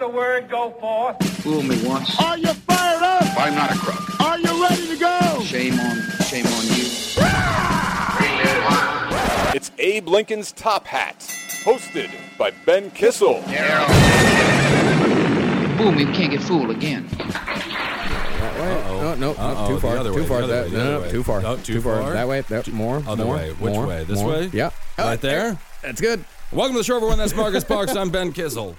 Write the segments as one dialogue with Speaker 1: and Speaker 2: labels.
Speaker 1: the word go forth.
Speaker 2: Fool me once.
Speaker 3: Are you fired up?
Speaker 2: I'm not a crook.
Speaker 3: Are you ready to go?
Speaker 2: Shame on, shame on you.
Speaker 4: It's Abe Lincoln's Top Hat, hosted by Ben Kissel.
Speaker 2: Fool me, we can't get fooled again.
Speaker 5: No, no, no,
Speaker 6: Uh-oh,
Speaker 5: too far, too
Speaker 6: way,
Speaker 5: far. that,
Speaker 6: way,
Speaker 5: no, no, too far.
Speaker 6: Too far?
Speaker 5: That way. That, more.
Speaker 6: Other
Speaker 5: more,
Speaker 6: way. Which
Speaker 5: more,
Speaker 6: way? This
Speaker 5: more.
Speaker 6: way?
Speaker 5: Yeah.
Speaker 6: Right there?
Speaker 5: That's good.
Speaker 6: Welcome to the show, everyone. That's Marcus Parks. I'm Ben Kissel.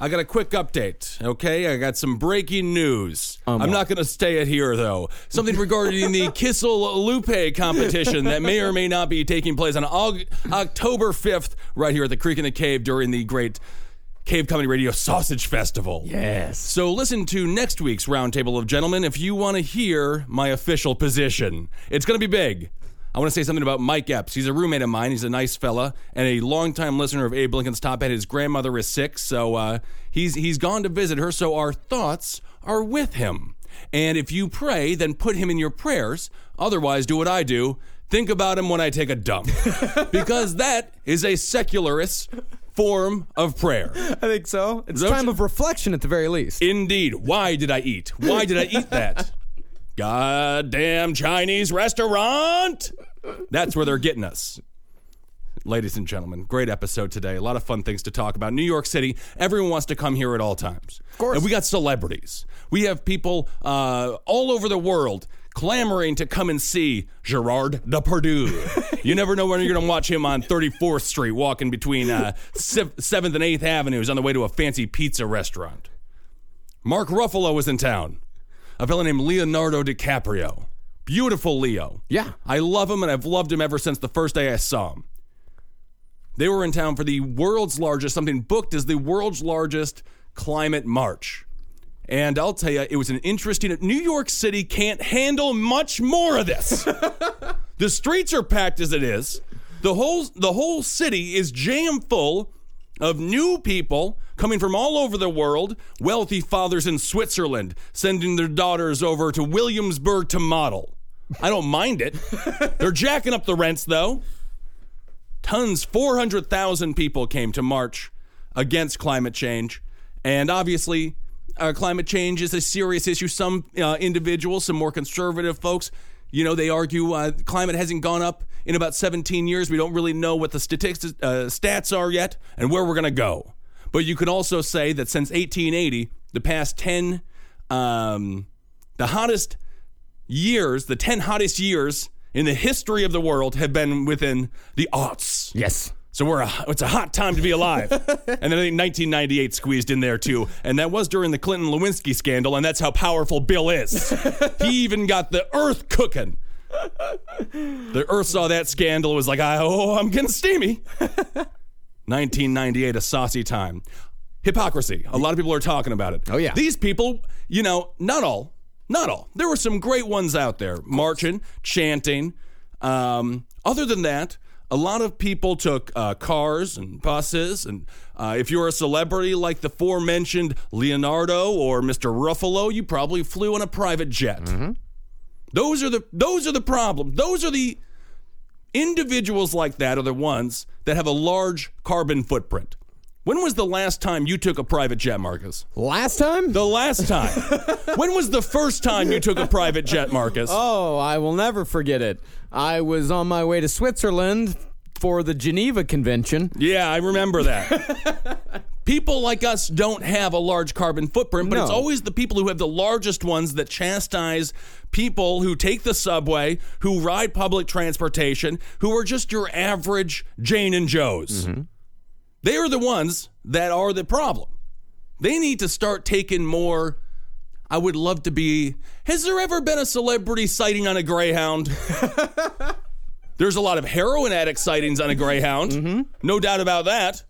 Speaker 6: I got a quick update, okay? I got some breaking news.
Speaker 5: Um,
Speaker 6: I'm not going to stay it here, though. Something regarding the Kissel Lupe competition that may or may not be taking place on Aug- October 5th, right here at the Creek and the Cave during the great Cave Comedy Radio Sausage Festival.
Speaker 5: Yes.
Speaker 6: So listen to next week's Roundtable of Gentlemen if you want to hear my official position. It's going to be big. I want to say something about Mike Epps. He's a roommate of mine. He's a nice fella and a longtime listener of Abe Lincoln's Top Hat. His grandmother is sick, so uh, he's he's gone to visit her. So our thoughts are with him. And if you pray, then put him in your prayers. Otherwise, do what I do. Think about him when I take a dump, because that is a secularist form of prayer.
Speaker 5: I think so. It's
Speaker 6: Don't
Speaker 5: time
Speaker 6: you-
Speaker 5: of reflection at the very least.
Speaker 6: Indeed. Why did I eat? Why did I eat that? Goddamn Chinese restaurant. That's where they're getting us. Ladies and gentlemen, great episode today. A lot of fun things to talk about. New York City, everyone wants to come here at all times. Of
Speaker 5: course.
Speaker 6: And we got celebrities. We have people uh, all over the world clamoring to come and see Gerard Depardieu. you never know when you're going to watch him on 34th Street walking between uh, 7th and 8th Avenues on the way to a fancy pizza restaurant. Mark Ruffalo is in town. A fellow named Leonardo DiCaprio. Beautiful Leo.
Speaker 5: Yeah.
Speaker 6: I love him and I've loved him ever since the first day I saw him. They were in town for the world's largest, something booked as the world's largest climate march. And I'll tell you, it was an interesting. New York City can't handle much more of this. the streets are packed as it is. The whole the whole city is jam full of new people coming from all over the world. Wealthy fathers in Switzerland sending their daughters over to Williamsburg to model. I don't mind it. They're jacking up the rents though. Tons, 400,000 people came to march against climate change. And obviously, uh, climate change is a serious issue. Some uh, individuals, some more conservative folks, you know, they argue uh, climate hasn't gone up in about 17 years. We don't really know what the statistics, uh, stats are yet and where we're going to go. But you can also say that since 1880, the past 10, um, the hottest years, the 10 hottest years in the history of the world have been within the aughts.
Speaker 5: Yes.
Speaker 6: So we're a, it's a hot time to be alive. and then I think 1998 squeezed in there too. And that was during the Clinton Lewinsky scandal. And that's how powerful Bill is. he even got the earth cooking. The earth saw that scandal, was like, I oh, I'm getting steamy. 1998, a saucy time. Hypocrisy. A lot of people are talking about it.
Speaker 5: Oh, yeah.
Speaker 6: These people, you know, not all, not all. There were some great ones out there marching, chanting. Um, other than that, a lot of people took uh, cars and buses. And uh, if you're a celebrity like the aforementioned Leonardo or Mr. Ruffalo, you probably flew on a private jet. Those are the those are the problems. Those are the individuals like that are the ones that have a large carbon footprint. When was the last time you took a private jet, Marcus?
Speaker 5: Last time?
Speaker 6: The last time. when was the first time you took a private jet, Marcus?
Speaker 5: Oh, I will never forget it. I was on my way to Switzerland for the Geneva Convention.
Speaker 6: Yeah, I remember that. people like us don't have a large carbon footprint, but it's always the people who have the largest ones that chastise people who take the subway, who ride public transportation, who are just your average Jane and Joes. Mm-hmm. They are the ones that are the problem. They need to start taking more. I would love to be. Has there ever been a celebrity sighting on a Greyhound? There's a lot of heroin addict sightings on a Greyhound. Mm-hmm. No doubt about that.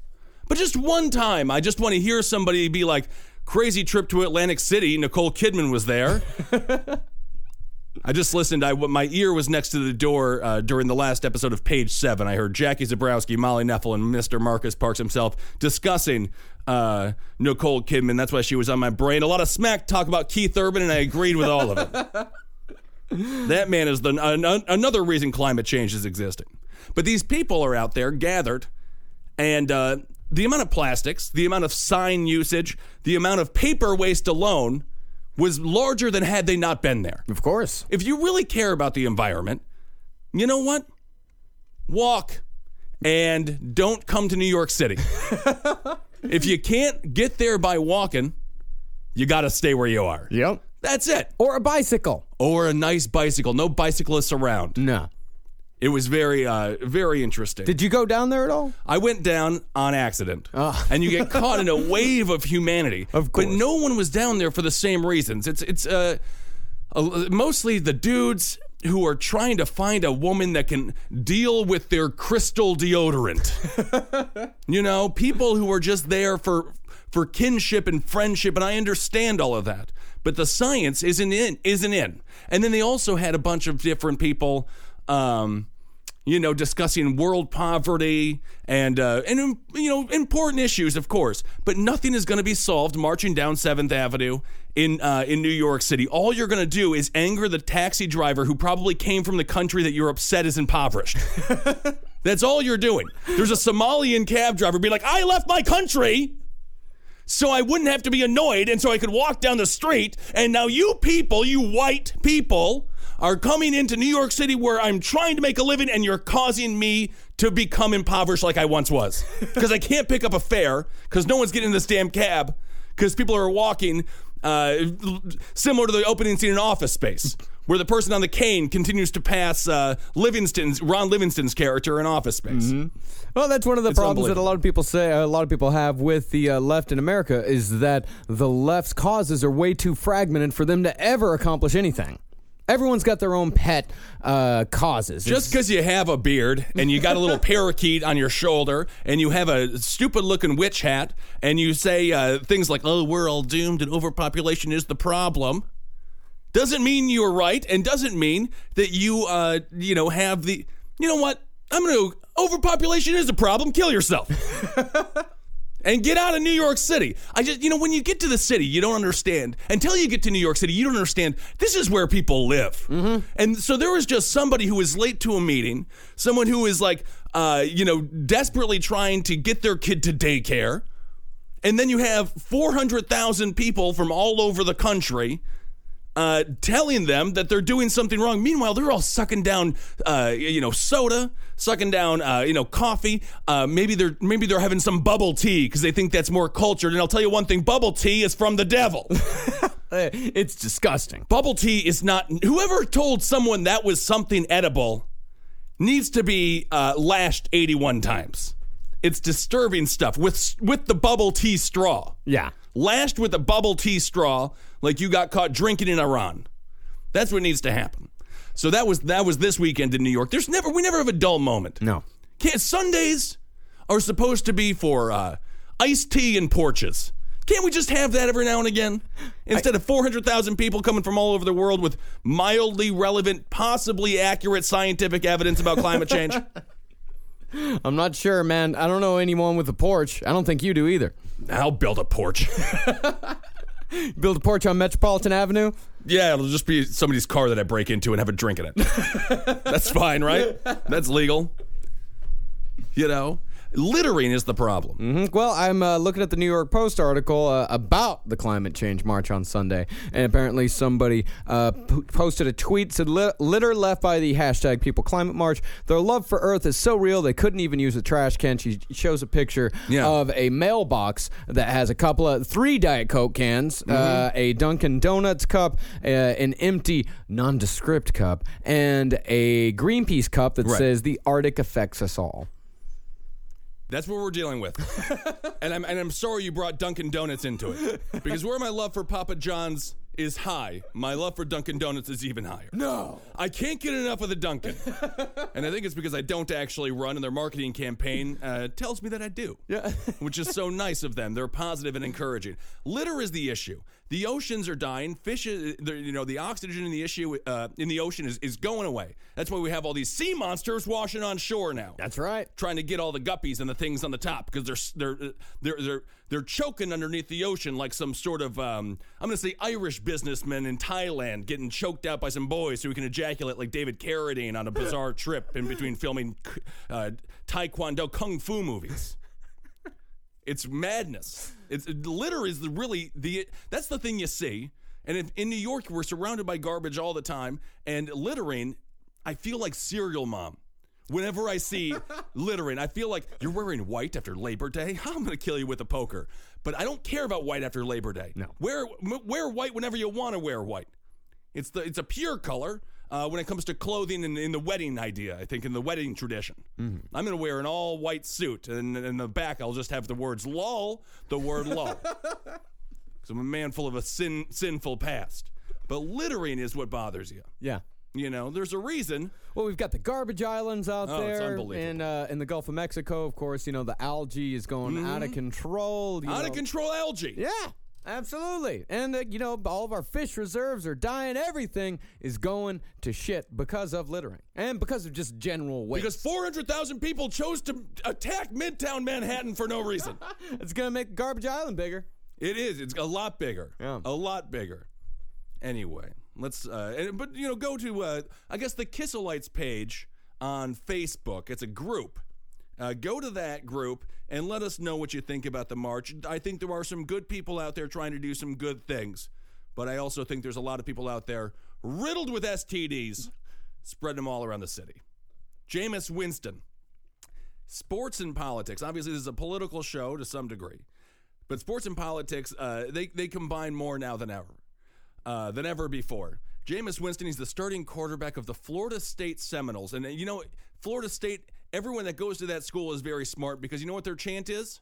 Speaker 6: But just one time, I just want to hear somebody be like, crazy trip to Atlantic City. Nicole Kidman was there. I just listened. I my ear was next to the door uh, during the last episode of Page Seven. I heard Jackie Zebrowski, Molly Knefel, and Mr. Marcus Parks himself discussing uh, Nicole Kidman. That's why she was on my brain. A lot of smack talk about Keith Urban, and I agreed with all of it. that man is the an, an- another reason climate change is existing. But these people are out there gathered, and uh, the amount of plastics, the amount of sign usage, the amount of paper waste alone was larger than had they not been there.
Speaker 5: Of course.
Speaker 6: If you really care about the environment, you know what? Walk and don't come to New York City. if you can't get there by walking, you got to stay where you are.
Speaker 5: Yep.
Speaker 6: That's it.
Speaker 5: Or a bicycle.
Speaker 6: Or a nice bicycle. No bicyclists around.
Speaker 5: No.
Speaker 6: It was very, uh, very interesting.
Speaker 5: Did you go down there at all?
Speaker 6: I went down on accident. And you get caught in a wave of humanity.
Speaker 5: Of course.
Speaker 6: But
Speaker 5: course.
Speaker 6: no one was down there for the same reasons. It's it's uh, uh, mostly the dudes who are trying to find a woman that can deal with their crystal deodorant. you know, people who are just there for for kinship and friendship and I understand all of that. But the science isn't in isn't in. And then they also had a bunch of different people um you know, discussing world poverty and uh, and um, you know important issues, of course. But nothing is going to be solved marching down Seventh Avenue in uh, in New York City. All you're going to do is anger the taxi driver who probably came from the country that you're upset is impoverished. That's all you're doing. There's a Somalian cab driver be like, "I left my country." So I wouldn't have to be annoyed, and so I could walk down the street. And now you people, you white people, are coming into New York City where I'm trying to make a living, and you're causing me to become impoverished like I once was. Because I can't pick up a fare because no one's getting in this damn cab because people are walking uh, similar to the opening scene in Office Space. Where the person on the cane continues to pass uh, Livingston's Ron Livingston's character in Office Space.
Speaker 5: Well, that's one of the
Speaker 6: It's
Speaker 5: problems that a lot of people say, a lot of people have with the uh, left in America is that the left's causes are way too fragmented for them to ever accomplish anything. Everyone's got their own pet uh, causes.
Speaker 6: Just because you have a beard and you got a little parakeet on your shoulder and you have a stupid looking witch hat and you say uh, things like, oh, we're all doomed and overpopulation is the problem, doesn't mean you're right and doesn't mean that you, uh, you know, have the, you know what? I'm going to, overpopulation is a problem. Kill yourself. and get out of New York City. I just, you know, when you get to the city, you don't understand. Until you get to New York City, you don't understand. This is where people live. And so there was just somebody who was late to a meeting, someone who is like, uh, you know, desperately trying to get their kid to daycare. And then you have 400,000 people from all over the country uh, telling them that they're doing something wrong. Meanwhile, they're all sucking down, uh, you know, soda, sucking down, uh, you know, coffee. Uh, maybe they're maybe they're having some bubble tea because they think that's more cultured. And I'll tell you one thing: bubble tea is from the devil.
Speaker 5: It's disgusting.
Speaker 6: bubble tea is not. Whoever told someone that was something edible needs to be uh, lashed eighty-one times. It's disturbing stuff with with the bubble tea straw
Speaker 5: Yeah.
Speaker 6: Lashed with a bubble tea straw like you got caught drinking in Iran. That's what needs to happen. So that was that was this weekend in New York. There's never we never have a dull moment.
Speaker 5: No.
Speaker 6: Can't, Sundays are supposed to be for uh, iced tea and porches. Can't we just have that every now and again? Instead of 400,000 people coming from all over the world with mildly relevant, possibly accurate scientific evidence about climate change?
Speaker 5: I'm not sure, man. I don't know anyone with a porch. I don't think you do either.
Speaker 6: I'll build a porch.
Speaker 5: Build a porch on Metropolitan Avenue?
Speaker 6: Yeah, it'll just be somebody's car that I break into and have a drink in it. That's fine, right? That's legal. You know, littering is the problem.
Speaker 5: Mhm. Well, I'm uh, looking at the New York Post article uh, about the climate change march on Sunday, and apparently somebody uh, p- posted a tweet said litter left by the hashtag People Climate March. Their love for Earth is so real they couldn't even use a trash can. She shows a picture
Speaker 6: Yeah.
Speaker 5: of a mailbox that has a couple of three Diet Coke cans, uh, a Dunkin' Donuts cup, uh, an empty nondescript cup, and a Greenpeace cup that
Speaker 6: Right.
Speaker 5: says "The Arctic affects us all."
Speaker 6: That's what we're dealing with. and I'm and I'm sorry you brought Dunkin' Donuts into it. Because where my love for Papa John's is high, my love for Dunkin' Donuts is even higher.
Speaker 5: No.
Speaker 6: I can't get enough of the Dunkin'. and I think it's because I don't actually run and their marketing campaign uh, tells me that I do.
Speaker 5: Yeah.
Speaker 6: which is so nice of them. They're positive and encouraging. Litter is the issue. The oceans are dying. Fish, you know, the oxygen in the issue uh, in the ocean is, is going away. That's why we have all these sea monsters washing on shore now.
Speaker 5: That's right.
Speaker 6: Trying to get all the guppies and the things on the top because they're they're they're they're they're choking underneath the ocean like some sort of um, I'm going to say Irish businessman in Thailand getting choked out by some boys so he can ejaculate like David Carradine on a bizarre trip in between filming uh, Taekwondo kung fu movies. It's madness. It's litter is the really the that's the thing you see. And in, in New York, we're surrounded by garbage all the time, and littering. I feel like serial mom. Whenever I see littering, I feel like you're wearing white after Labor Day. I'm going to kill you with a poker. But I don't care about white after Labor Day.
Speaker 5: No.
Speaker 6: Wear wear white whenever you want to wear white. It's the it's a pure color uh, when it comes to clothing and in the wedding idea. I think in the wedding tradition, I'm going to wear an all white suit, and in the back I'll just have the words "lol," the word "lol." Because I'm a man full of a sin sinful past. But littering is what bothers you.
Speaker 5: Yeah.
Speaker 6: You know, there's a reason.
Speaker 5: Well, we've got the garbage islands out
Speaker 6: Oh, it's
Speaker 5: there,
Speaker 6: unbelievable.
Speaker 5: in uh, in the Gulf of Mexico. Of course, you know the algae is going out of control.
Speaker 6: Mm-hmm. Out
Speaker 5: know.
Speaker 6: of control algae.
Speaker 5: Yeah, absolutely. And uh, you know, all of our fish reserves are dying. Everything is going to shit because of littering and because of just general waste.
Speaker 6: Because 400,000 people chose to attack Midtown Manhattan for no reason.
Speaker 5: it's gonna make Garbage Island bigger.
Speaker 6: It is. It's a lot bigger.
Speaker 5: Yeah.
Speaker 6: A lot bigger. Anyway, let's. Uh, and, but you know, go to uh, I guess the Kisselites page on Facebook. It's a group. Uh, go to that group and let us know what you think about the march. I think there are some good people out there trying to do some good things, but I also think there's a lot of people out there riddled with STDs, spreading them all around the city. Jameis Winston, sports and politics. Obviously, this is a political show to some degree. But sports and politics, uh, they they combine more now than ever, uh, than ever before. Jameis Winston, he's the starting quarterback of the Florida State Seminoles, and uh, you know, Florida State. Everyone that goes to that school is very smart because you know what their chant is,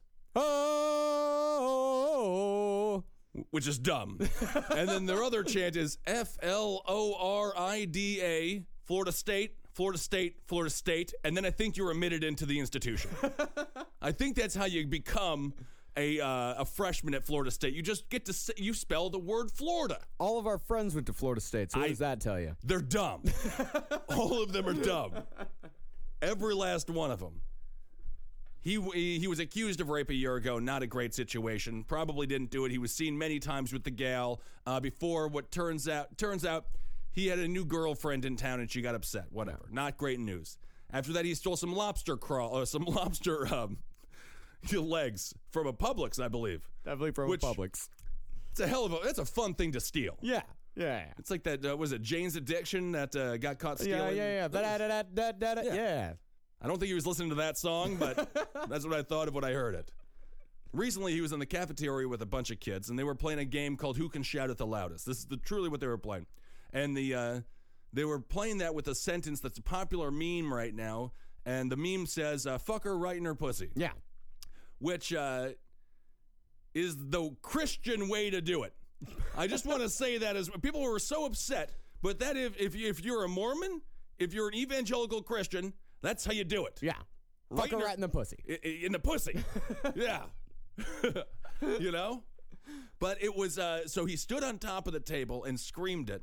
Speaker 5: Oh,
Speaker 6: which is dumb, and then their other chant is F L O R I D A, Florida State. Florida State, Florida State, and then I think you're admitted into the institution. I think that's how you become a uh, a freshman at Florida State. You just get to say, you spell the word Florida.
Speaker 5: all of our friends went to Florida State. So what
Speaker 6: I-
Speaker 5: does that tell you?
Speaker 6: They're dumb. All of them are dumb. Every last one of them. He, he was accused of rape a year ago. Not a great situation. Probably didn't do it. He was seen many times with the gal uh, before. What turns out turns out he had a new girlfriend in town and she got upset. Whatever. Not great news. After that, he stole some lobster crawl, uh, some lobster um, legs from a Publix, I believe.
Speaker 5: Definitely from
Speaker 6: Which-
Speaker 5: Publix.
Speaker 6: It's a hell of a. That's a fun thing to steal.
Speaker 5: Yeah, yeah,
Speaker 6: It's like that. Uh, was it Jane's Addiction that uh, got caught stealing?
Speaker 5: yeah, yeah. Da-da-da-da-da-da.
Speaker 6: Yeah.
Speaker 5: Yeah.
Speaker 6: I don't think he was listening to that song, but that's what I thought of when I heard it. Recently, he was in the cafeteria with a bunch of kids, and they were playing a game called "Who Can Shout It the Loudest." This is the, truly what they were playing, and the uh, they were playing that with a sentence that's a popular meme right now, and the meme says uh, "fuck her right in her pussy,"
Speaker 5: Yeah.
Speaker 6: which uh, is the Christian way to do it. I just want to say that as people were so upset, but that if if, you, if you're a Mormon, if you're an evangelical Christian, that's how you do it.
Speaker 5: Yeah.
Speaker 6: Right
Speaker 5: Fuck
Speaker 6: in her-
Speaker 5: right in the pussy.
Speaker 6: I- I- in the pussy. yeah. you know? But it was uh so he stood on top of the table and screamed it.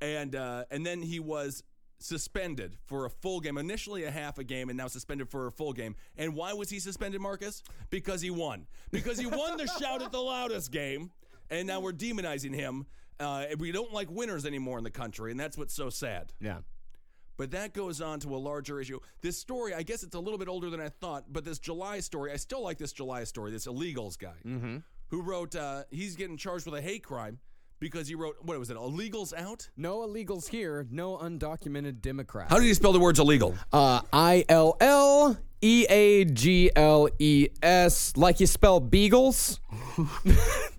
Speaker 6: And uh and then he was suspended for a full game. Initially a half a game and now suspended for a full game. And why was he suspended, Marcus? Because he won. Because he won the shout at the loudest game. And now we're demonizing him. Uh, we don't like winners anymore in the country, and that's what's so sad.
Speaker 5: Yeah.
Speaker 6: But that goes on to a larger issue. This story, I guess it's a little bit older than I thought, but this July story, I still like this July story, this illegals guy who wrote, uh, he's getting charged with a hate crime because he wrote, what was it, illegals out?
Speaker 5: No illegals here. No undocumented Democrats.
Speaker 6: How did he spell the words illegal?
Speaker 5: Uh, I L L E A G L E S, like you spell beagles.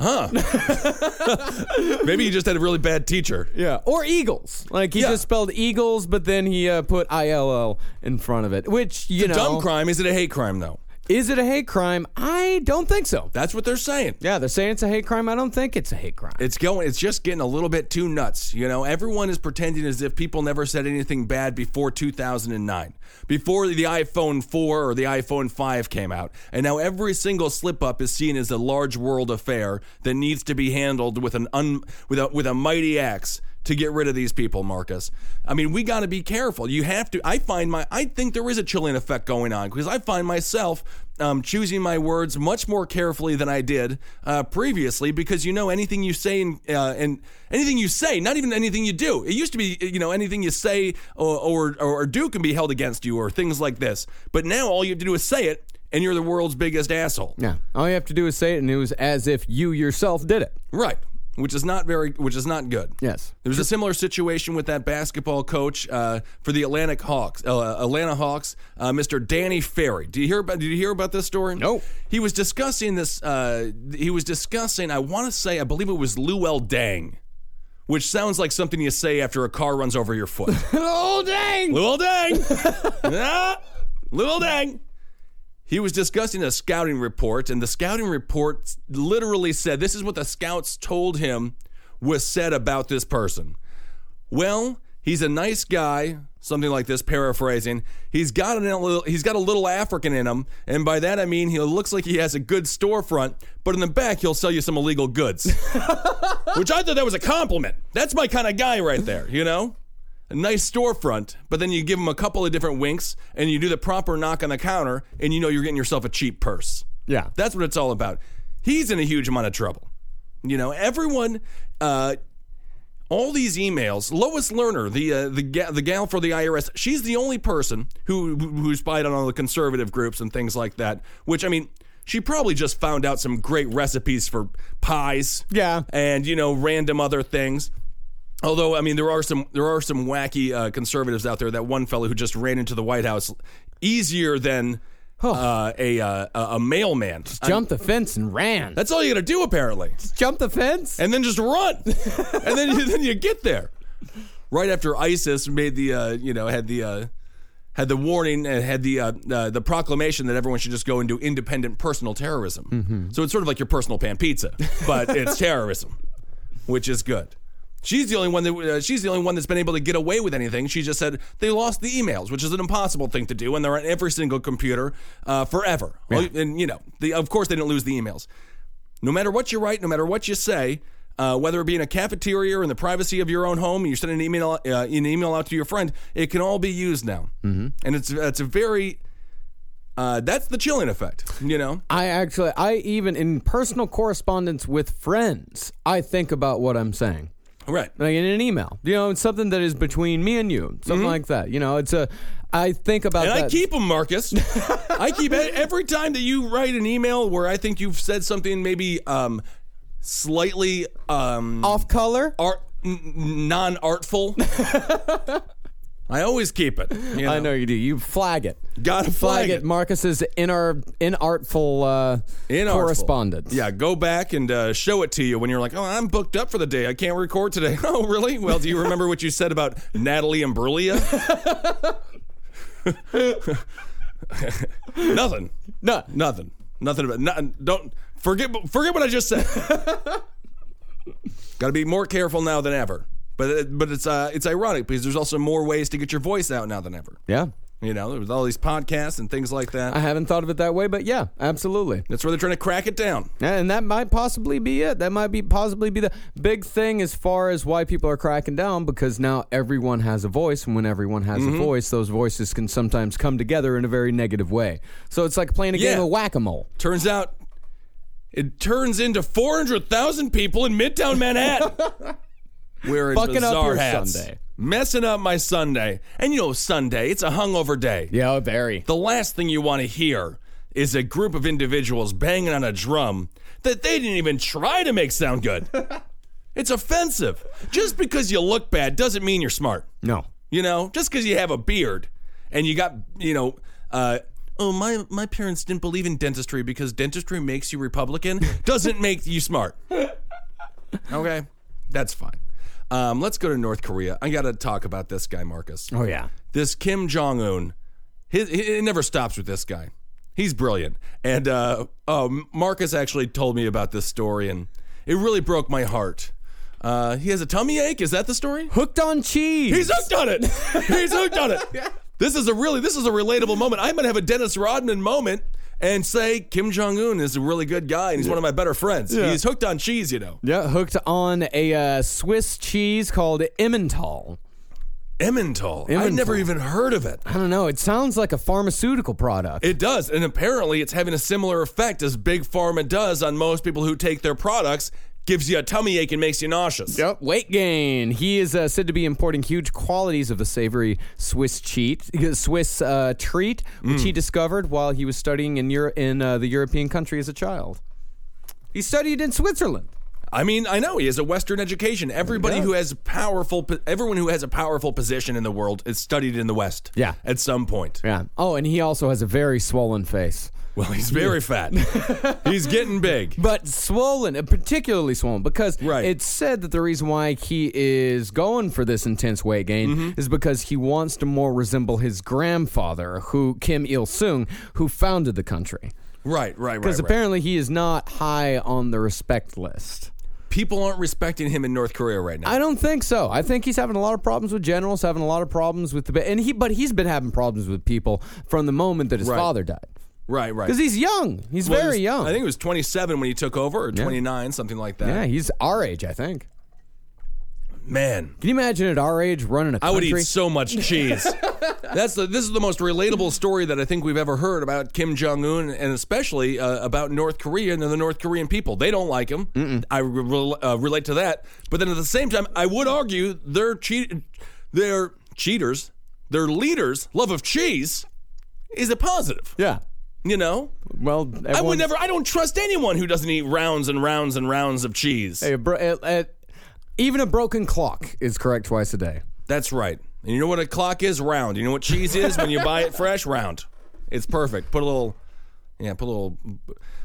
Speaker 6: Maybe he just had a really bad teacher.
Speaker 5: Yeah, or eagles. Like he
Speaker 6: Yeah.
Speaker 5: just spelled eagles, but then he uh, put I L L in front of it. Which you
Speaker 6: a
Speaker 5: know,
Speaker 6: dumb crime. Is it a hate crime, though?
Speaker 5: Is it a hate crime? I don't think so.
Speaker 6: That's what they're saying.
Speaker 5: Yeah, they're saying it's a hate crime. I don't think it's a hate crime.
Speaker 6: It's going. It's just getting a little bit too nuts. You know, everyone is pretending as if people never said anything bad before 2009, before the iPhone 4 or the iPhone 5 came out, and now every single slip up is seen as a large world affair that needs to be handled with an un, with a with a mighty axe to get rid of these people, Marcus. I mean, we got to be careful. You have to. I find my. I think there is a chilling effect going on because I find myself um, choosing my words much more carefully than I did uh, previously. Because you know, anything you say and uh, and anything you say, not even anything you do. It used to be, you know, anything you say or or, or do can be held against you or things like this. But now all you have to do is say it. and you're the world's biggest asshole.
Speaker 5: Yeah. All you have to do is say it, and it was as if you yourself did it.
Speaker 6: Right. Which is not very, which is not good.
Speaker 5: Yes.
Speaker 6: There was a similar situation with that basketball coach uh, for the Atlantic Hawks, uh, Atlanta Hawks, uh, Mr. Danny Ferry. Did you hear about? Did you hear about this story?
Speaker 5: No.
Speaker 6: He was discussing this. Uh, he was discussing. I want to say, I believe it was Luol Deng, which sounds like something you say after a car runs over your foot.
Speaker 5: oh, dang.
Speaker 6: Luol Deng. ah, Luol Deng. He was discussing a scouting report, and the scouting report literally said this is what the scouts told him was said about this person. Well, he's a nice guy, something like this, paraphrasing. He's got a little, he's got a little African in him, and by that I mean he looks like he has a good storefront, but in the back he'll sell you some illegal goods. Which I thought that was a compliment. That's my kind of guy right there, you know? A nice storefront, but then you give them a couple of different winks and you do the proper knock on the counter and you know you're getting yourself a cheap purse.
Speaker 5: Yeah.
Speaker 6: That's what it's all about. He's in a huge amount of trouble. You know, everyone, uh, all these emails. Lois Lerner, the uh, the ga- the gal for the IRS, she's the only person who who spied on all the conservative groups and things like that. Which I mean, she probably just found out some great recipes for pies.
Speaker 5: Yeah.
Speaker 6: and you know, random other things. Although I mean, there are some there are some wacky uh, conservatives out there. That one fellow who just ran into the White House easier than uh, a uh, a mailman.
Speaker 5: Jumped the fence and ran.
Speaker 6: That's all you got to do apparently Just
Speaker 5: Jump the fence?
Speaker 6: and then just run, and then you, then you get there. Right after ISIS made the uh, you know had the uh, had the warning and had the uh, uh, the proclamation that everyone should just go and do independent personal terrorism. So it's sort of like your personal pan pizza, but it's terrorism, which is good. She's the only one that uh, she's the only one that's been able to get away with anything. She just said they lost the emails, which is an impossible thing to do, and they're on every single computer uh, forever. All- And you know, the, of course, they didn't lose the emails no matter what you write, no matter what you say, uh, whether it be in a cafeteria or in the privacy of your own home, and you're sending an email, uh, an email out to your friend, it can all be used now, mm-hmm. and it's it's a very uh, that's the chilling effect, you know.
Speaker 5: I actually, I even in personal correspondence with friends, I think about what I'm saying.
Speaker 6: Right.
Speaker 5: Like in an email, you know, it's something that is between me and you, something like that. You know, it's a. I think about
Speaker 6: Mm-hmm. And
Speaker 5: that.
Speaker 6: I keep them, Marcus. I keep it every time that you write an email where I think you've said something maybe um, slightly um,
Speaker 5: off color.
Speaker 6: art n- non-artful. I always keep it. you
Speaker 5: I know you do. You flag it.
Speaker 6: Gotta
Speaker 5: Flag,
Speaker 6: flag
Speaker 5: it. Marcus's inartful uh,
Speaker 6: Inartful.
Speaker 5: correspondence.
Speaker 6: Yeah, go back and uh, show it to you when you're like, oh, I'm booked up for the day. I can't record today. Oh, really? Well, do you remember what you said about Natalie Imbruglia? Nothing.
Speaker 5: No.
Speaker 6: Nothing. Nothing about. Nothing. Don't forget. Forget what I just said. Got to be more careful now than ever. But but it's uh it's ironic because there's also more ways to get your voice out now than ever.
Speaker 5: Yeah.
Speaker 6: You know, there was all these podcasts and things like that.
Speaker 5: I haven't thought of it that way, but yeah, absolutely.
Speaker 6: That's where they're trying to crack it down.
Speaker 5: And that might possibly be it. That might be possibly be the big thing as far as why people are cracking down because now everyone has a voice, and when everyone has
Speaker 6: Mm-hmm.
Speaker 5: a voice, those voices can sometimes come together in a very negative way. So it's like playing a game of whack a mole.
Speaker 6: Turns out it turns into 400,000 people in Midtown Manhattan. Wearing
Speaker 5: Fucking up
Speaker 6: bizarre
Speaker 5: your
Speaker 6: hats.
Speaker 5: Sunday.
Speaker 6: Messing up my Sunday. And you know, Sunday, it's a hungover day.
Speaker 5: Yeah, very.
Speaker 6: The last thing you want to hear is a group of individuals banging on a drum that they didn't even try to make sound good. it's offensive. Just because you look bad doesn't mean you're smart.
Speaker 5: No.
Speaker 6: You know, just because you have a beard and you got, you know, uh, oh my my parents didn't believe in dentistry because dentistry makes you Republican doesn't make you smart. Okay, that's fine. Um, let's go to North Korea. I got to talk about this guy, Marcus.
Speaker 5: Oh yeah.
Speaker 6: This Kim Jong Un. It never stops with this guy. He's brilliant. And uh, oh, Marcus actually told me about this story, and it really broke my heart. Uh, he has a tummy ache. Is that the story?
Speaker 5: Hooked on cheese.
Speaker 6: He's hooked on it. He's hooked on it. This is a really this is a relatable moment. I'm gonna have a Dennis Rodman moment and say Kim Jong Un is a really good guy and he's one of my better friends. He's hooked on cheese, you know.
Speaker 5: yeah, hooked on a uh, Swiss cheese called Emmental.
Speaker 6: Emmental. I've never even heard of it.
Speaker 5: I don't know. It sounds like a pharmaceutical product.
Speaker 6: It does, and apparently it's having a similar effect as Big Pharma does on most people who take their products. Gives you a tummy ache and makes you nauseous.
Speaker 5: Yep. Weight gain. He is uh, said to be importing huge qualities of the savory Swiss cheat, Swiss uh, treat, which he discovered while he was studying in Euro- in uh, the European country as a child. He studied in Switzerland.
Speaker 6: I mean, I know he has a Western education. Everybody who has powerful, everyone who has a powerful position in the world is studied in the West.
Speaker 5: Yeah.
Speaker 6: at some point.
Speaker 5: Yeah. Oh, and he also has a very swollen face.
Speaker 6: Well, he's very fat. he's getting big.
Speaker 5: But swollen, uh, particularly swollen, because
Speaker 6: Right.
Speaker 5: it's said that the reason why he is going for this intense weight gain
Speaker 6: Mm-hmm.
Speaker 5: is because he wants to more resemble his grandfather, who Kim Il Sung, who founded the country.
Speaker 6: Right, right, right.
Speaker 5: Because
Speaker 6: right.
Speaker 5: apparently he is not high on the respect list.
Speaker 6: people aren't respecting him in North Korea right now.
Speaker 5: I don't think so. I think he's having a lot of problems with generals, having a lot of problems with the and he, but he's been having problems with people from the moment that his
Speaker 6: Right.
Speaker 5: father died.
Speaker 6: Right, right.
Speaker 5: Because he's young. He's
Speaker 6: Well, he
Speaker 5: very
Speaker 6: was-
Speaker 5: young.
Speaker 6: I think he was 27 when he took over, or 29, something like that.
Speaker 5: yeah, he's our age. I think.
Speaker 6: Man,
Speaker 5: Can you imagine at our age running a country?
Speaker 6: I would eat so much cheese. That's the. This is the most relatable story that I think we've ever heard about Kim Jong Un, and especially uh, about North Korea and the North Korean people. They don't like him. I re- uh, relate to that. But then at the same time, I would argue they're cheat. They're cheaters. Their leaders' love of cheese is a positive.
Speaker 5: yeah.
Speaker 6: You know,
Speaker 5: Well,
Speaker 6: I would never. I don't trust anyone who doesn't eat rounds and rounds and rounds of cheese.
Speaker 5: Hey, bro, uh, uh, even a broken clock is correct twice a day.
Speaker 6: That's right. And you know what a clock is? Round. You know what cheese is when you buy it fresh? Round. It's perfect. Put a little, yeah, put a little,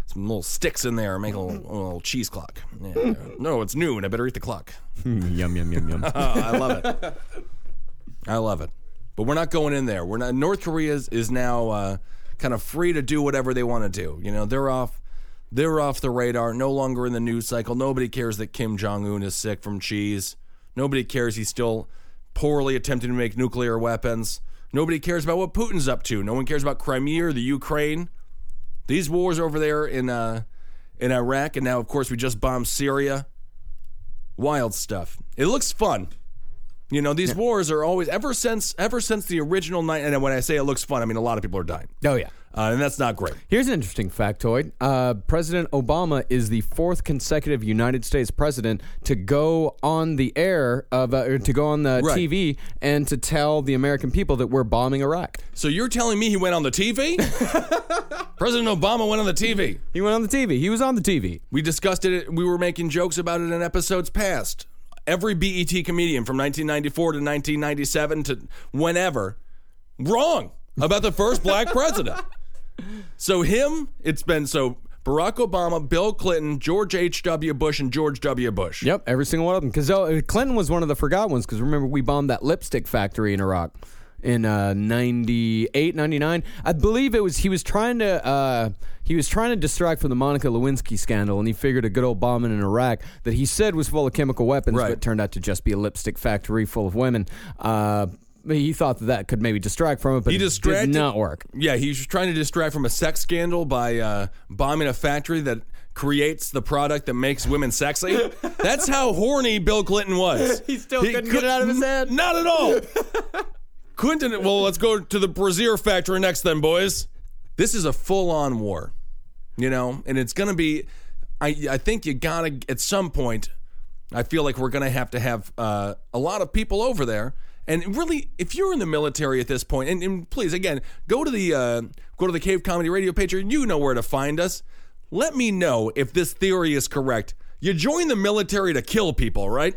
Speaker 6: some little sticks in there. Make a little, a little cheese clock. Yeah. no, it's noon. I better eat the clock.
Speaker 5: yum yum yum yum.
Speaker 6: Oh, I love it. I love it. But we're not going in there. We're not. North Korea is, is now uh, kind of free to do whatever they want to do. You know, they're off. They're off the radar. No longer in the news cycle. Nobody cares that Kim Jong Un is sick from cheese. Nobody cares he's still poorly attempting to make nuclear weapons. Nobody cares about what Putin's up to. No one cares about Crimea or the Ukraine. These wars over there in uh, in Iraq, and now of course we just bombed Syria. Wild stuff. It looks fun. You know, these wars are always ever since ever since the original night. And when I say it looks fun, I mean a lot of people are dying,
Speaker 5: Oh yeah.
Speaker 6: uh, and that's not great.
Speaker 5: Here's an interesting factoid. Uh, president Obama is the fourth consecutive United States president to go on the air of uh, or to go on the
Speaker 6: Right.
Speaker 5: TV and to tell the American people that we're bombing Iraq.
Speaker 6: So you're telling me he went on the TV? President Obama went on the TV.
Speaker 5: He went on the TV. He was on the TV.
Speaker 6: We discussed it. We were making jokes about it in episodes past. Every BET comedian from 1994 to 1997 to whenever, wrong about the first black president. So him, it's been so Barack Obama, Bill Clinton, George H.W. Bush, and George W. Bush.
Speaker 5: Yep, every single one of them. Because uh, Clinton was one of the forgot ones. Because remember, we bombed that lipstick factory in Iraq in uh, 98, 99. I believe it was he was trying to uh, he was trying to distract from the Monica Lewinsky scandal, and he figured a good old bombing in Iraq that he said was full of chemical weapons,
Speaker 6: Right.
Speaker 5: but turned out to just be a lipstick factory full of women. Uh, he thought that that could maybe distract from it, but
Speaker 6: He
Speaker 5: it
Speaker 6: distracted-
Speaker 5: did not work.
Speaker 6: Yeah, he was trying to distract from a sex scandal by uh, bombing a factory that creates the product that makes women sexy. That's how horny Bill Clinton was.
Speaker 5: He still couldn't get it out of his head?
Speaker 6: Not at all. Well, let's go to the brazier factory next, then, boys. This is a full on war, you know, and it's going to be. I, I think you got to, at some point, I feel like we're going to have to have uh, a lot of people over there. And really, if you're in the military at this point, and, and please, again, go to the uh, go to the Cave Comedy Radio page. You know where to find us. Let me know if this theory is correct. You join the military to kill people, right?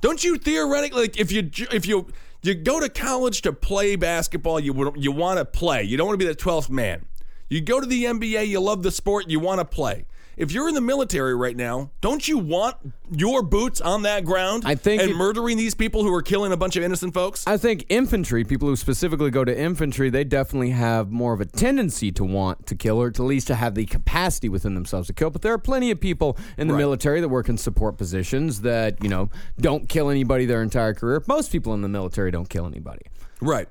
Speaker 6: Don't you theoretically like if you if you you go to college to play basketball, you you want to play. You don't want to be the twelfth man. You go to the NBA, you love the sport, you want to play. If you're in the military right now, don't you want your boots on that ground?
Speaker 5: I think
Speaker 6: and
Speaker 5: it-
Speaker 6: murdering these people who are killing a bunch of innocent folks.
Speaker 5: I think infantry, people who specifically go to infantry, they definitely have more of a tendency to want to kill or to at least to have the capacity within themselves to kill. But there are plenty of people in the
Speaker 6: Right.
Speaker 5: military that work in support positions that, you know, don't kill anybody their entire career. Most people in the military don't kill anybody.
Speaker 6: right.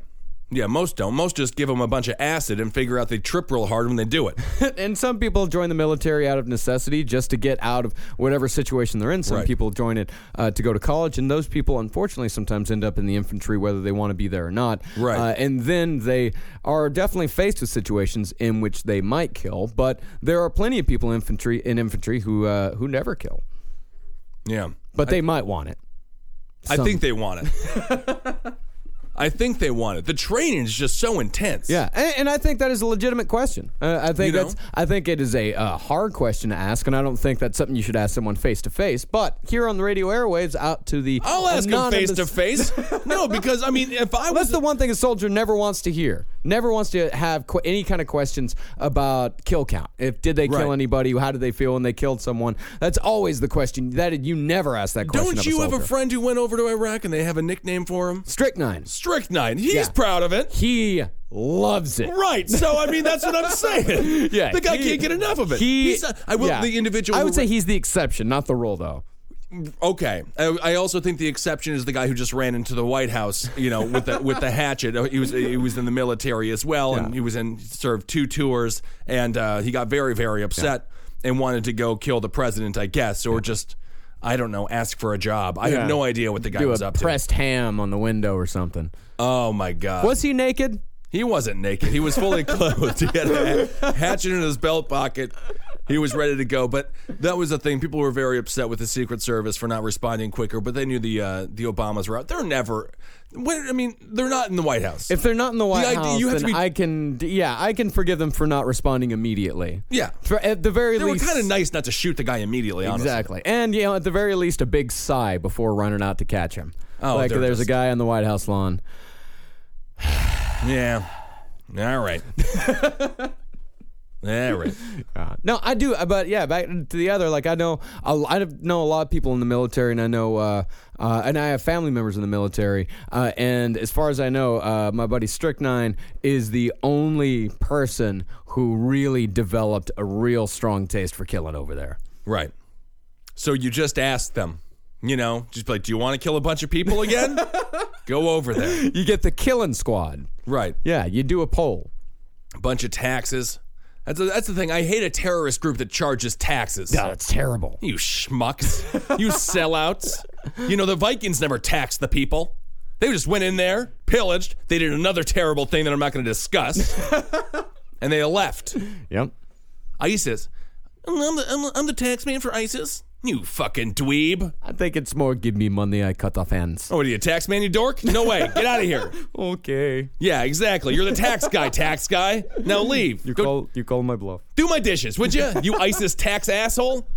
Speaker 6: Yeah, most don't. Most just give them a bunch of acid and figure out they trip real hard when they do it.
Speaker 5: and some people join the military out of necessity just to get out of whatever situation they're in. Some
Speaker 6: Right.
Speaker 5: people join it uh, to go to college, and those people, unfortunately, sometimes end up in the infantry, whether they want to be there or not.
Speaker 6: Right.
Speaker 5: Uh, and then they are definitely faced with situations in which they might kill. But there are plenty of people in infantry in infantry who uh, who never kill.
Speaker 6: Yeah.
Speaker 5: but they might want it.
Speaker 6: I think they want it. I think they want it. The training is just so intense.
Speaker 5: Yeah, and, and I think that is a legitimate question. Uh, I think
Speaker 6: You know?
Speaker 5: that's. I think it is a uh, hard question to ask, and I don't think that's something you should ask someone face to face. But here on the radio airwaves, out to the
Speaker 6: I'll ask him face to face. No, because I mean, if I
Speaker 5: That's the one thing a soldier never wants to hear. Never wants to have qu- any kind of questions about kill count. If did they kill anybody? How did they feel when they killed someone? That's always the question. That you never ask that question.
Speaker 6: Don't you have a friend who went over to Iraq and they have a nickname for him?
Speaker 5: Strychnine?
Speaker 6: Strychnine. He's
Speaker 5: Yeah.
Speaker 6: proud of it.
Speaker 5: He loves it.
Speaker 6: Right. So I mean, that's what I'm saying.
Speaker 5: Yeah,
Speaker 6: The guy
Speaker 5: he-
Speaker 6: can't get enough of it.
Speaker 5: He,
Speaker 6: He's I will.
Speaker 5: yeah.
Speaker 6: The individual.
Speaker 5: I would say he's the exception, not the rule, though.
Speaker 6: Okay. I, I also think the exception is the guy who just ran into the White House. You know, with the with the hatchet. He was he was in the military as well, and he was in served two tours, and uh, he got very very upset and wanted to go kill the president, I guess, or just. I don't know. Ask for a job. I
Speaker 5: Yeah.
Speaker 6: have no idea what the guy
Speaker 5: Do
Speaker 6: was
Speaker 5: a
Speaker 6: up to.
Speaker 5: pressed ham on the window or something.
Speaker 6: Oh my god!
Speaker 5: Was he naked?
Speaker 6: He wasn't naked. He was fully clothed. He had a hatchet in his belt pocket. He was ready to go. But that was the thing. People were very upset with the Secret Service for not responding quicker. But they knew the uh, the Obamas were out. They're never. I mean, they're not in the White House.
Speaker 5: If they're not in the White
Speaker 6: idea-
Speaker 5: House, then
Speaker 6: be-
Speaker 5: I can, yeah, I can forgive them for not responding immediately.
Speaker 6: yeah,
Speaker 5: For, at the very
Speaker 6: they were
Speaker 5: least,
Speaker 6: kind of nice not to shoot the guy immediately. Honestly.
Speaker 5: Exactly, and you know, at the very least, a big sigh before running out to catch him.
Speaker 6: Oh,
Speaker 5: like there's a guy on the White House lawn.
Speaker 6: Yeah. All right. All right.
Speaker 5: Uh, no, I do, uh, but yeah, back to the other. Like I know, a, I know a lot of people in the military, and I know, uh, uh, and I have family members in the military. Uh, and as far as I know, uh, my buddy Strychnine is the only person who really developed a real strong taste for killing over there.
Speaker 6: Right. So you just ask them. You know, just like, do you want to kill a bunch of people again? Go over there.
Speaker 5: You get the killing squad.
Speaker 6: Right.
Speaker 5: Yeah, you do a poll.
Speaker 6: a bunch of taxes. That's that's the thing. I hate a terrorist group that charges taxes.
Speaker 5: Yeah, that's terrible.
Speaker 6: You schmucks. you sellouts. You know, the Vikings never taxed the people. They just went in there, pillaged. They did another terrible thing that I'm not going to discuss. and they left.
Speaker 5: Yep.
Speaker 6: ISIS. I'm the, I'm, the, I'm the tax man for ISIS. You fucking dweeb.
Speaker 5: I think it's more give me money, I cut off hands.
Speaker 6: Oh, what are you, a tax man, you dork? No way. Get out of here.
Speaker 5: Okay.
Speaker 6: Yeah, exactly. You're the tax guy, tax guy. Now leave.
Speaker 5: You
Speaker 6: Go-
Speaker 5: call you call my bluff.
Speaker 6: Do my dishes, would you? You ISIS tax asshole.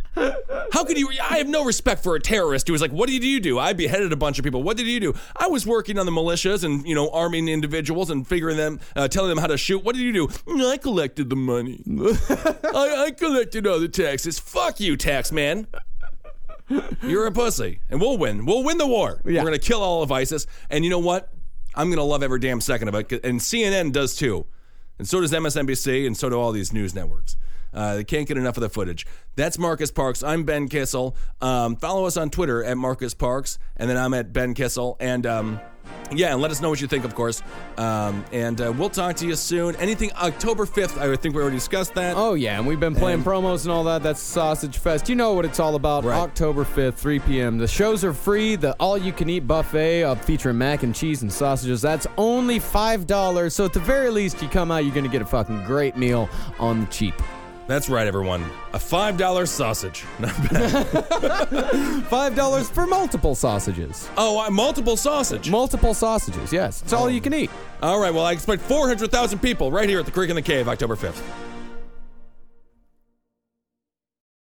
Speaker 6: How could you? I have no respect for a terrorist who was like, "What did you do? I beheaded a bunch of people. What did you do? I was working on the militias and you know arming individuals and figuring them, uh, telling them how to shoot. What did you do? "Mm, I collected the money. I, I collected all the taxes. Fuck you, tax man. You're a pussy, and we'll win. We'll win the war.
Speaker 5: Yeah.
Speaker 6: We're gonna kill all of ISIS, and you know what? I'm gonna love every damn second of it, and CNN does too, and so does MSNBC, and so do all these news networks. Uh, they can't get enough of the footage. That's Marcus Parks. I'm Ben Kissel. Um, follow us on Twitter at Marcus Parks, and then I'm at Ben Kissel. And um, yeah, and let us know what you think, of course. Um, and uh, we'll talk to you soon. Anything October 5th? I think we already discussed that.
Speaker 5: Oh yeah, and we've been playing
Speaker 6: And-
Speaker 5: promos and all that. That's Sausage Fest. You know what it's all about.
Speaker 6: Right.
Speaker 5: October fifth, three p.m. The shows are free. The all-you-can-eat buffet uh, featuring mac and cheese and sausages. That's only five dollars. So at the very least, you come out, you're gonna get a fucking great meal on the cheap.
Speaker 6: That's right, everyone. A $5 sausage. Not bad.
Speaker 5: Five dollars for multiple sausages.
Speaker 6: oh, uh, multiple sausage.
Speaker 5: Multiple sausages. Yes, it's all you can eat.
Speaker 6: All right, well, I expect 400,000 people right here at the Creek and the Cave, October 5th.